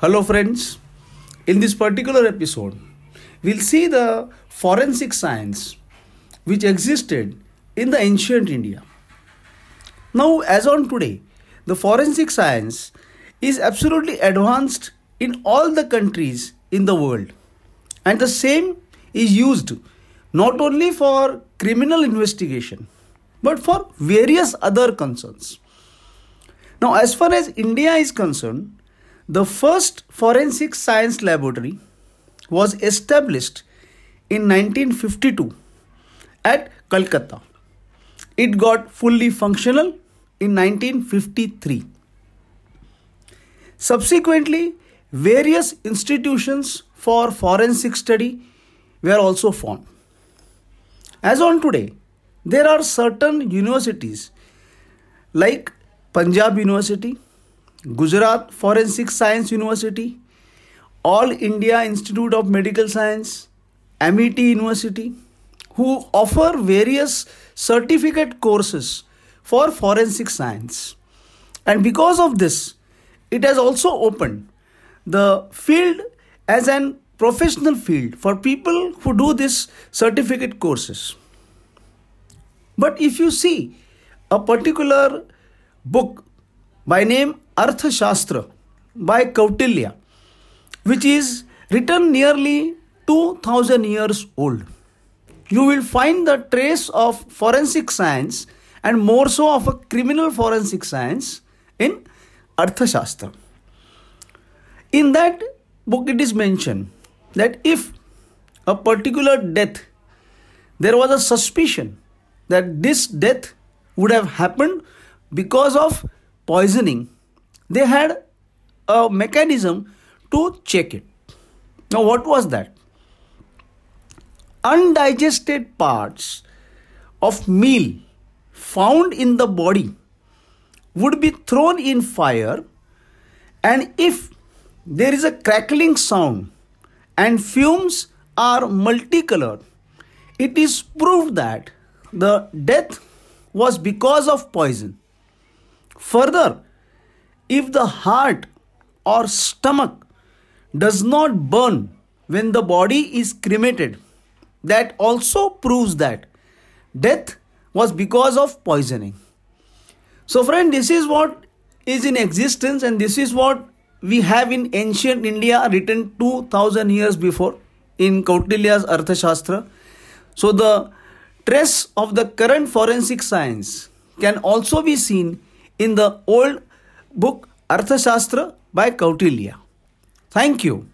Hello, friends. In this particular episode, we'll see the forensic science which existed in the ancient India. Now, as on today, the forensic science is absolutely advanced in all the countries in the world, and the same is used not only for criminal investigation but for various other concerns. Now, as far as India is concerned, the first forensic science laboratory was established in 1952 at Calcutta. It got fully functional in 1953. Subsequently, various institutions for forensic study were also formed. As on today, there are certain universities like Punjab University, Gujarat Forensic Science University, All India Institute of Medical Science, Amity University, who offer various certificate courses for forensic science. And because of this, it has also opened the field as an professional field for people who do this certificate courses. But if you see a particular book by name Arthashastra by Kautilya, which is written nearly 2000 years old. You will find the trace of forensic science and more so of a criminal forensic science in Arthashastra. In that book, it is mentioned that if a particular death, there was a suspicion that this death would have happened because of poisoning they had a mechanism to check it. Now, what was that? Undigested parts of meal found in the body would be thrown in fire, and if there is a crackling sound and fumes are multicolored, it is proved that the death was because of poison. Further, if the heart or stomach does not burn when the body is cremated, that also proves that death was because of poisoning. So, friend, this is what is in existence, and this is what we have in ancient India written 2000 years before in Kautilya's Arthashastra. So, the trace of the current forensic science can also be seen in the old book Arthashastra by Kautilya. Thank you.